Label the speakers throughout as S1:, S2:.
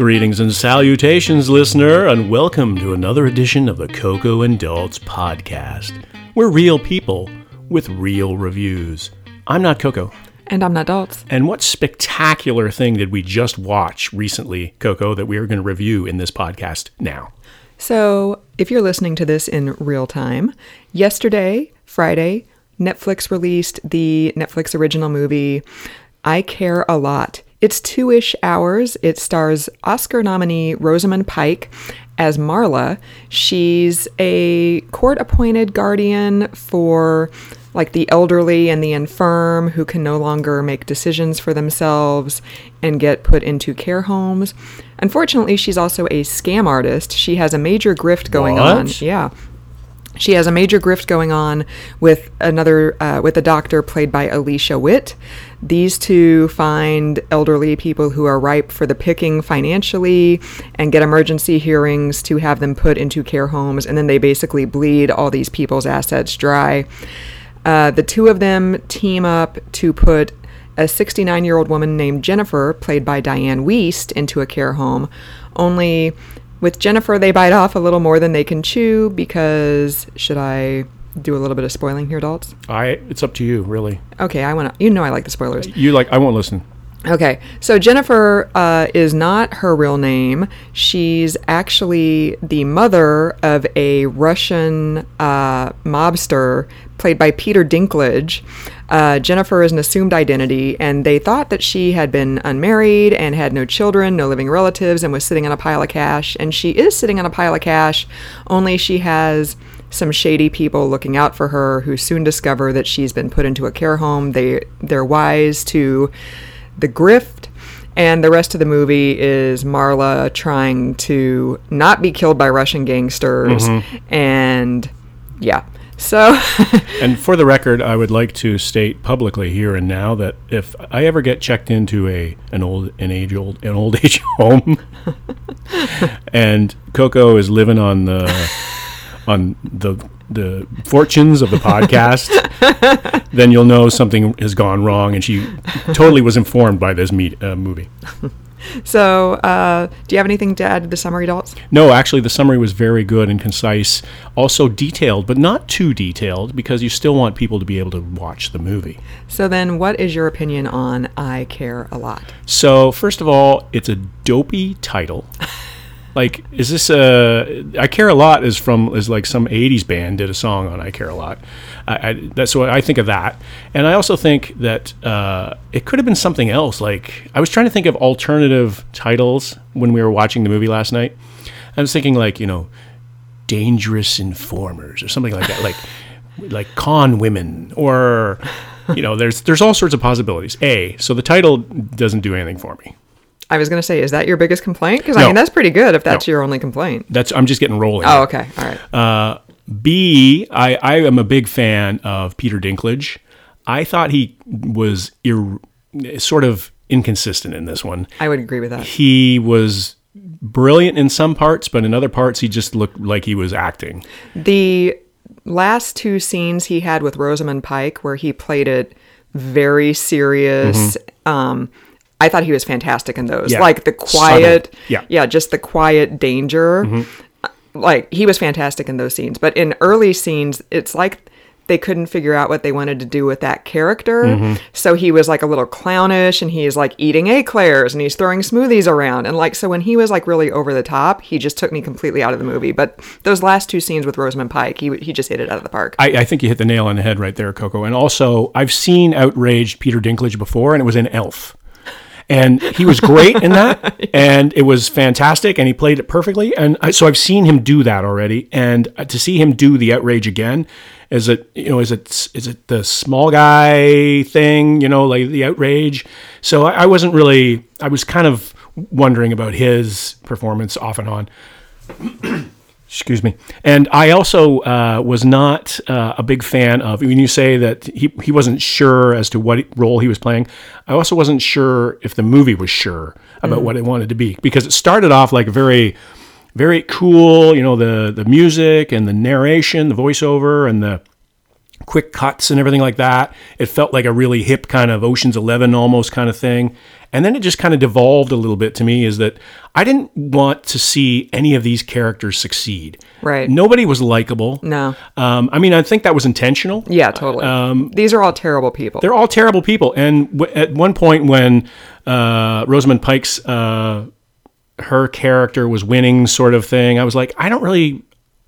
S1: Greetings and salutations, listener, and welcome to another edition of the Coco and Daltz podcast. We're real people with real reviews. I'm not Coco.
S2: And I'm not Daltz.
S1: And what spectacular thing did we just watch recently, Coco, that we are going to review in this podcast now?
S2: So, if you're listening to this in real time, yesterday, Friday, Netflix released the Netflix original movie I Care a Lot. It's two ish hours. It stars Oscar nominee Rosamund Pike as Marla. She's a court appointed guardian for like the elderly and the infirm who can no longer make decisions for themselves and get put into care homes. Unfortunately, she's also a scam artist. She has a major grift going
S1: What?
S2: on. Yeah. She has a major grift going on with another uh, with a doctor played by Alicia Witt. These two find elderly people who are ripe for the picking financially and get emergency hearings to have them put into care homes, and then they basically bleed all these people's assets dry. Uh, the two of them team up to put a 69 year old woman named Jennifer, played by Diane Wiest, into a care home. Only with Jennifer, they bite off a little more than they can chew because, should I do a little bit of spoiling here, Daltz?
S1: I. It's up to you, really.
S2: Okay, I want to, you know, I like the spoilers.
S1: You like? I won't listen.
S2: Okay, so Jennifer uh, is not her real name. She's actually the mother of a Russian uh, mobster played by Peter Dinklage. Uh, Jennifer is an assumed identity, and they thought that she had been unmarried and had no children, no living relatives, and was sitting on a pile of cash. And she is sitting on a pile of cash, only she has some shady people looking out for her who soon discover that she's been put into a care home. They they're wise to the grift and the rest of the movie is Marla trying to not be killed by Russian gangsters and yeah. So
S1: And for the record, I would like to state publicly here and now that if I ever get checked into a an old an age old an old age home, and Coco is living on the on the the fortunes of the podcast, then you'll know something has gone wrong, and she totally was informed by this meet, uh, movie.
S2: So uh, do you have anything to add to the summary Daltz?
S1: No, actually, the summary was very good and concise, also detailed, but not too detailed because you still want people to be able to watch the movie.
S2: So then what is your opinion on I Care a Lot?
S1: So, first of all, it's a dopey title. Like, is this a? I care a lot is from is like some '80s band did a song on I care a lot. I, I, that's what I think of that, and I also think that uh, it could have been something else. Like, I was trying to think of alternative titles when we were watching the movie last night. I was thinking like you know, dangerous informers or something like that, like like con women or you know, there's there's all sorts of possibilities. A, so the title doesn't do anything for me.
S2: I was going to say, is that your biggest complaint? Because
S1: No.
S2: I mean, that's pretty good if that's
S1: No.
S2: your only complaint.
S1: That's I'm just getting rolling.
S2: Oh, okay. All right.
S1: Uh, B, I, I am a big fan of Peter Dinklage. I thought he was ir- sort of inconsistent in this one.
S2: I would agree with that.
S1: He was brilliant in some parts, but in other parts, he just looked like he was acting.
S2: The last two scenes he had with Rosamund Pike, where he played it very serious, um, I thought he was fantastic in those.
S1: Mm-hmm. Yeah.
S2: Like the quiet,
S1: Subtle. Yeah. Mm-hmm.
S2: yeah, just the quiet danger. Like he was fantastic in those scenes. But in early scenes, it's like they couldn't figure out what they wanted to do with that character.
S1: Mm-hmm.
S2: So he was like a little clownish and he's like eating eclairs and he's throwing smoothies around. And like, so when he was like really over the top, he just took me completely out of the movie. But those last two scenes with Rosamund Pike, he, he just hit it out of the park.
S1: I, I think you hit the nail on the head right there, Coco. And also, I've seen outraged Peter Dinklage before, and it was in Elf. And he was great in that, and it was fantastic, and he played it perfectly. And I, so I've seen him do that already, and uh, to see him do the outrage again, is it you know is it is it the small guy thing, you know, like the outrage? So I, I wasn't really, I was kind of wondering about his performance off and on. Excuse me. And I also uh, was not uh, a big fan of when you say that he, he wasn't sure as to what role he was playing. I also wasn't sure if the movie was sure about what it wanted to be because it started off like very, very cool. You know, the the music and the narration, the voiceover, and the quick cuts and everything like that. It felt like a really hip kind of Ocean's Eleven almost kind of thing. And then it just kind of devolved a little bit to me is that I didn't want to see any of these characters succeed.
S2: Right.
S1: Nobody was likable.
S2: No.
S1: Um, I mean, I think that was intentional.
S2: Yeah, totally.
S1: Um,
S2: These are all terrible people.
S1: They're all terrible people. And w- at one point, when uh, Rosamund Pike's uh, her character was winning, sort of thing, I was like, I don't really,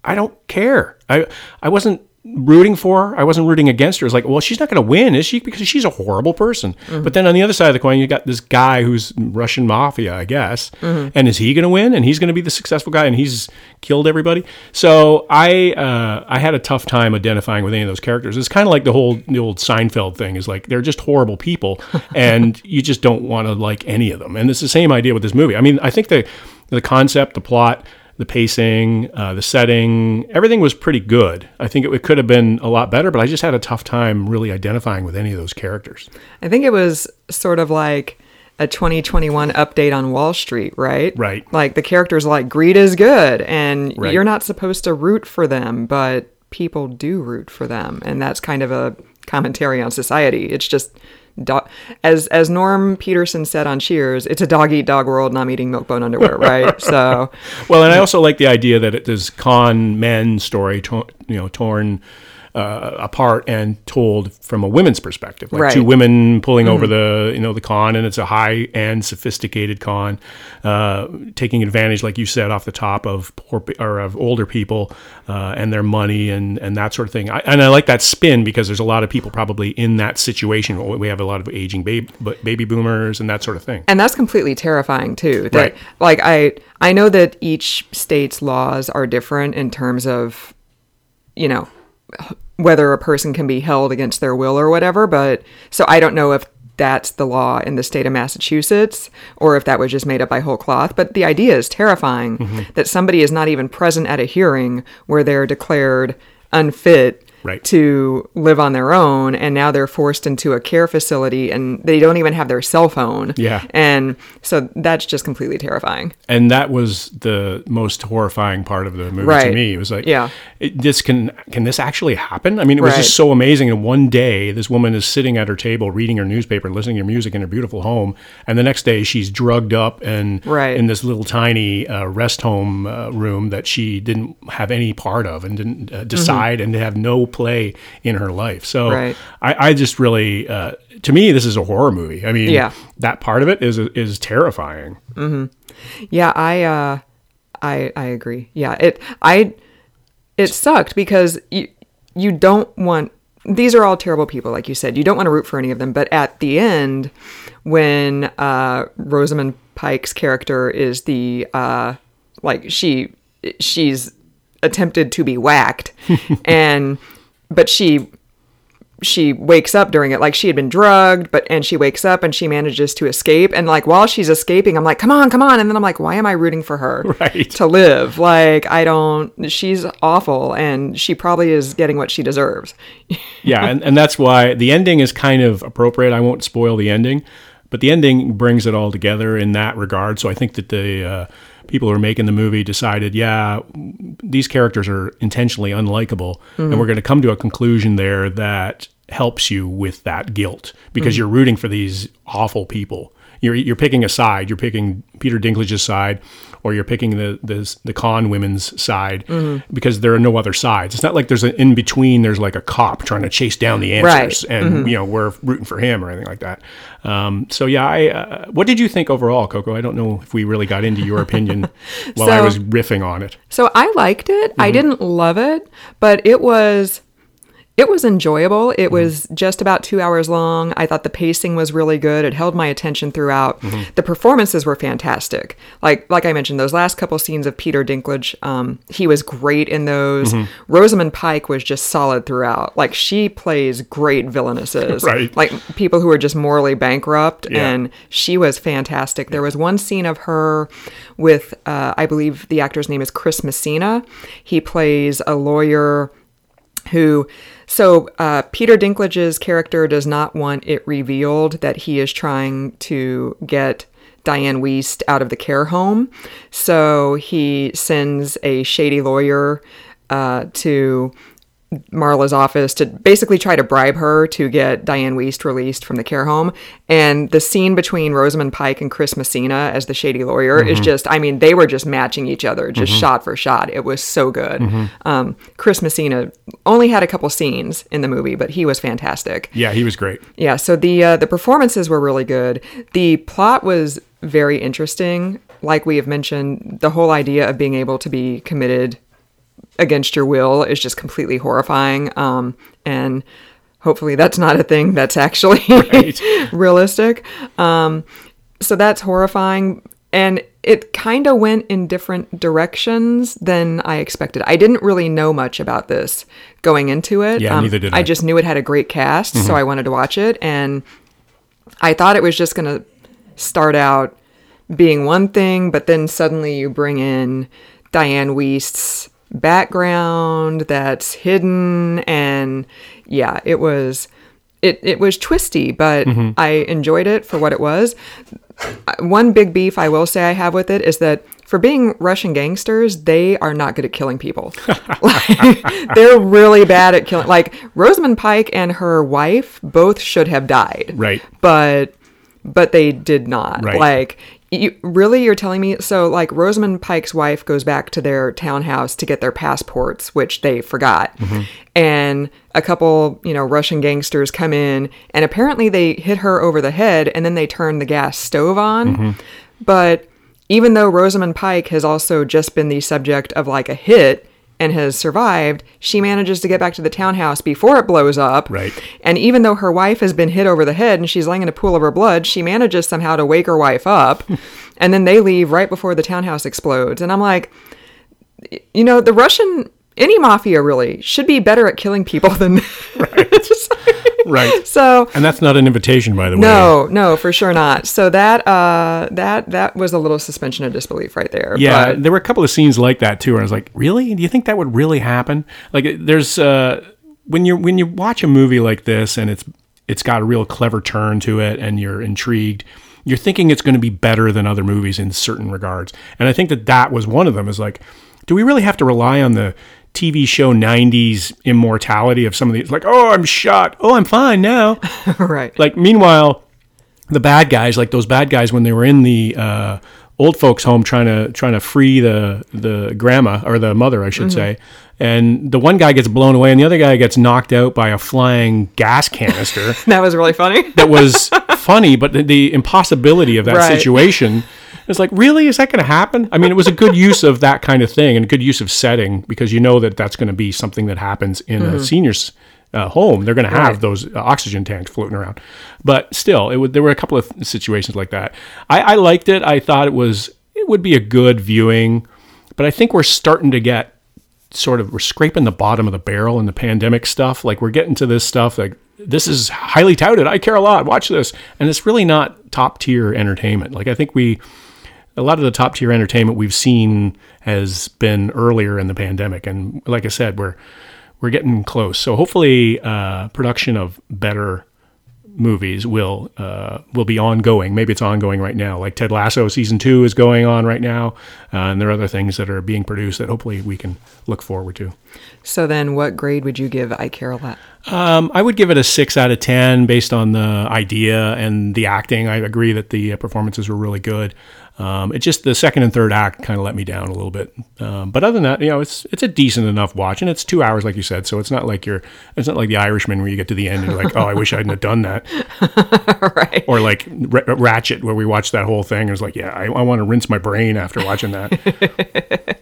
S1: I don't care. I I wasn't rooting for her. I wasn't rooting against her. It's like, well, she's not going to win, is she? Because she's a horrible person. But then on the other side of the coin, you got this guy who's Russian mafia, I guess. And is he going to win? And he's going to be the successful guy, and he's killed everybody. So I uh, I had a tough time identifying with any of those characters. It's kind of like the whole the old Seinfeld thing. Is like they're just horrible people, and you just don't want to like any of them. And it's the same idea with this movie. I mean, I think the the concept, the plot the pacing, uh, the setting, everything was pretty good. I think it, it could have been a lot better, but I just had a tough time really identifying with any of those characters.
S2: I think it was sort of like a 2021 update on Wall Street, right?
S1: Right.
S2: Like the characters like greed is good and
S1: Right.
S2: you're not supposed to root for them, but people do root for them and that's kind of a commentary on society. It's just do- as as Norm Peterson said on Cheers, it's a dog eat dog world and I'm eating milk bone underwear, right? so
S1: Well, and I also like the idea that it is con men story, to, you know, torn uh, apart and told from a women's perspective, like
S2: Right.
S1: two women pulling over the you know the con, and it's a high end, sophisticated con, uh, taking advantage, like you said, off the top of poor or of older people uh, and their money and and that sort of thing. I, and I like that spin because there's a lot of people probably in that situation. We have a lot of aging baby baby boomers and that sort of thing.
S2: and that's completely terrifying too that
S1: Right.
S2: like i i know that each state's laws are different in terms of you know whether a person can be held against their will or whatever but so i don't know if that's the law in the state of massachusetts or if that was just made up by whole cloth but the idea is terrifying mm-hmm. that somebody is not even present at a hearing where they're declared unfit
S1: Right.
S2: to live on their own and now they're forced into a care facility and they don't even have their cell phone
S1: Yeah.
S2: and so that's just completely terrifying
S1: and that was the most horrifying part of the movie to me. It was like,
S2: Yeah.
S1: this can can this actually happen? I mean, it was
S2: Right.
S1: just so amazing. And one day, this woman is sitting at her table reading her newspaper, listening to music in her beautiful home, and the next day she's drugged up and
S2: Right.
S1: in this little tiny uh, rest home uh, room that she didn't have any part of and didn't uh, decide and have no play in her life. So
S2: Mm-hmm. Right.
S1: I, I just really, uh, to me, this is a horror movie. I mean,
S2: Yeah.
S1: that part of it is is terrifying. Hmm.
S2: yeah i uh i i agree yeah it i it sucked because you you don't want these are all terrible people like you said you don't want to root for any of them but at the end when uh rosamund pike's character is the uh like she she's attempted to be whacked and but she she wakes up during it like she had been drugged but and she wakes up and she manages to escape and like while she's escaping i'm like come on come on and then i'm like why am i rooting for her
S1: Right.
S2: to live like i don't she's awful and she probably is getting what she deserves
S1: yeah, and, and that's why the ending is kind of appropriate. I won't spoil the ending, but the ending brings it all together in that regard. So I think that the uh, people who are making the movie decided, yeah, these characters are intentionally unlikable, and hmm. we're going to come to a conclusion there that helps you with that guilt because hmm. you're rooting for these awful people. You're, you're picking a side. You're picking Peter Dinklage's side, or you're picking the the, the con women's side because there are no other sides. It's not like there's an in between. There's like a cop trying to chase down the answers,
S2: Right.
S1: and you know we're rooting for him or anything like that. Um, so yeah, I uh, what did you think overall, Coco? I don't know if we really got into your opinion while I was riffing on it.
S2: So I liked it. I didn't love it, but it was it was enjoyable. It was just about 2 hours long. I thought the pacing was really good. It held my attention throughout. The performances were fantastic. Like like I mentioned those last couple scenes of Peter Dinklage, um, he was great in those. Rosamund Pike was just solid throughout. Like she plays great villainesses.
S1: Right.
S2: Like people who are just morally bankrupt
S1: Yeah.
S2: and she was fantastic. There was one scene of her with, uh, I believe the actor's name is Chris Messina. He plays a lawyer who. So uh, Peter Dinklage's character does not want it revealed that he is trying to get Diane Wiest out of the care home. So he sends a shady lawyer uh, to Marla's office to basically try to bribe her to get Diane Wiest released from the care home. And the scene between Rosamund Pike and Chris Messina as the shady lawyer is just, I mean, they were just matching each other, just shot for shot. It was so good. Um, Chris Messina only had a couple scenes in the movie, but he was fantastic.
S1: Yeah, he was great.
S2: Yeah, so the uh, the performances were really good. The plot was very interesting. Like we have mentioned, the whole idea of being able to be committed against your will is just completely horrifying. Um, and hopefully, that's not a thing that's actually realistic. Um, so that's horrifying. And it kind of went in different directions than I expected. I didn't really know much about this going into it.
S1: Yeah, neither did I.
S2: I just knew it had a great cast, so I wanted to watch it. And I thought it was just going to start out being one thing, but then suddenly you bring in Diane Wiest's background that's hidden and yeah, it was it it was twisty, but I enjoyed it for what it was. Uh, One big beef I will say I have with it is that for being Russian gangsters, they are not good at killing people. like, they're really bad at killing. Like Rosamund Pike and her wife both should have died
S1: Right.
S2: but but they did not.
S1: Right.
S2: Like you really you're telling me so like Rosamund Pike's wife goes back to their townhouse to get their passports which they forgot. Mm-hmm. And a couple, you know, Russian gangsters come in and apparently they hit her over the head and then they turn the gas stove on. Mm-hmm. But even though Rosamund Pike has also just been the subject of like a hit and has survived, she manages to get back to the townhouse before it blows up.
S1: Right.
S2: And even though her wife has been hit over the head and she's laying in a pool of her blood, she manages somehow to wake her wife up. and then they leave right before the townhouse explodes. And I'm like, you know, the Russian, any mafia really, should be better at killing people than. Just-
S1: Right.
S2: so.
S1: And that's not an invitation, by the way.
S2: No, no, for sure not. So that uh, that that was a little suspension of disbelief right there.
S1: Yeah,
S2: but-
S1: there were a couple of scenes like that too, where I was like, "Really? Do you think that would really happen?" Like, there's uh, when you when you watch a movie like this and it's it's got a real clever turn to it, and you're intrigued. You're thinking it's going to be better than other movies in certain regards, and I think that that was one of them. Is like, do we really have to rely on the TV show '90s immortality of some of these? Like, oh, I'm shot. Oh, I'm fine now.
S2: right.
S1: Like, meanwhile, the bad guys, like those bad guys, when they were in the uh, old folks' home trying to trying to free the the grandma or the mother, I should say, and the one guy gets blown away, and the other guy gets knocked out by a flying gas canister.
S2: that was really funny.
S1: that was funny, but the, the impossibility of that
S2: Right.
S1: situation. It's like, really, is that going to happen? I mean, it was a good use of that kind of thing and a good use of setting because you know that that's going to be something that happens in a senior's uh, home. They're going to have
S2: Mm-hmm. Right.
S1: those uh, oxygen tanks floating around. But still, it would, there were a couple of situations like that. I, I liked it. I thought it was it would be a good viewing, but I think we're starting to get sort of we're scraping the bottom of the barrel in the pandemic stuff. Like we're getting to this stuff like this is highly touted. I care a lot. Watch this, and it's really not top tier entertainment. Like I think we a lot of the top tier entertainment we've seen has been earlier in the pandemic, and like I said, we're we're getting close. So hopefully, uh, production of better movies will uh, will be ongoing. Maybe it's ongoing right now. Like Ted Lasso season two is going on right now, uh, and there are other things that are being produced that hopefully we can look forward to.
S2: So then, what grade would you give I Care a Lot?
S1: Um, I would give it a six out of ten based on the idea and the acting. I agree that the uh, performances were really good. Um, it just the second and third act kind of let me down a little bit. Um, but other than that, you know, it's it's a decent enough watch, and it's two hours, like you said. So it's not like you're it's not like The Irishman where you get to the end and you're like, oh, I wish I hadn't have done that.
S2: right.
S1: Or like R- Ratched, where we watched that whole thing. and It was like, yeah, I, I want to rinse my brain after watching that.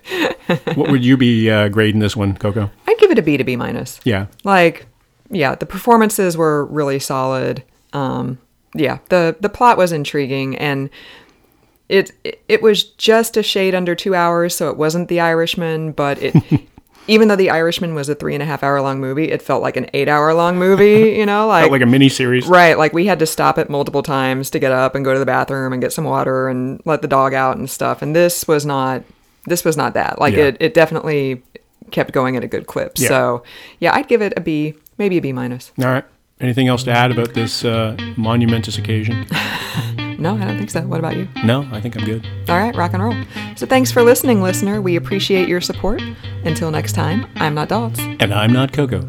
S1: what would you be uh, grading this one, Coco?
S2: I'd give it a B to B minus.
S1: Yeah,
S2: Like, yeah, the performances were really solid. Um, yeah, the the plot was intriguing, and it it, was just a shade under two hours, so it wasn't The Irishman, but it. Even though The Irishman was a three and a half hour long movie, it felt like an eight hour long movie, you know? Like,
S1: Felt like a mini series.
S2: Right, like we had to stop it multiple times to get up and go to the bathroom and get some water and let the dog out and stuff. And this was not this was not that. Like
S1: Yeah.
S2: it it definitely kept going at a good clip.
S1: Yeah.
S2: So, yeah, I'd give it a B, maybe a B minus.
S1: All right. Anything else to add about this uh, monumentous occasion?
S2: No, I don't think so. What about you?
S1: No, I think I'm good.
S2: All right, rock and roll. So thanks for listening, listener. We appreciate your support. Until next time, I'm not Daltz.
S1: And I'm not Coco.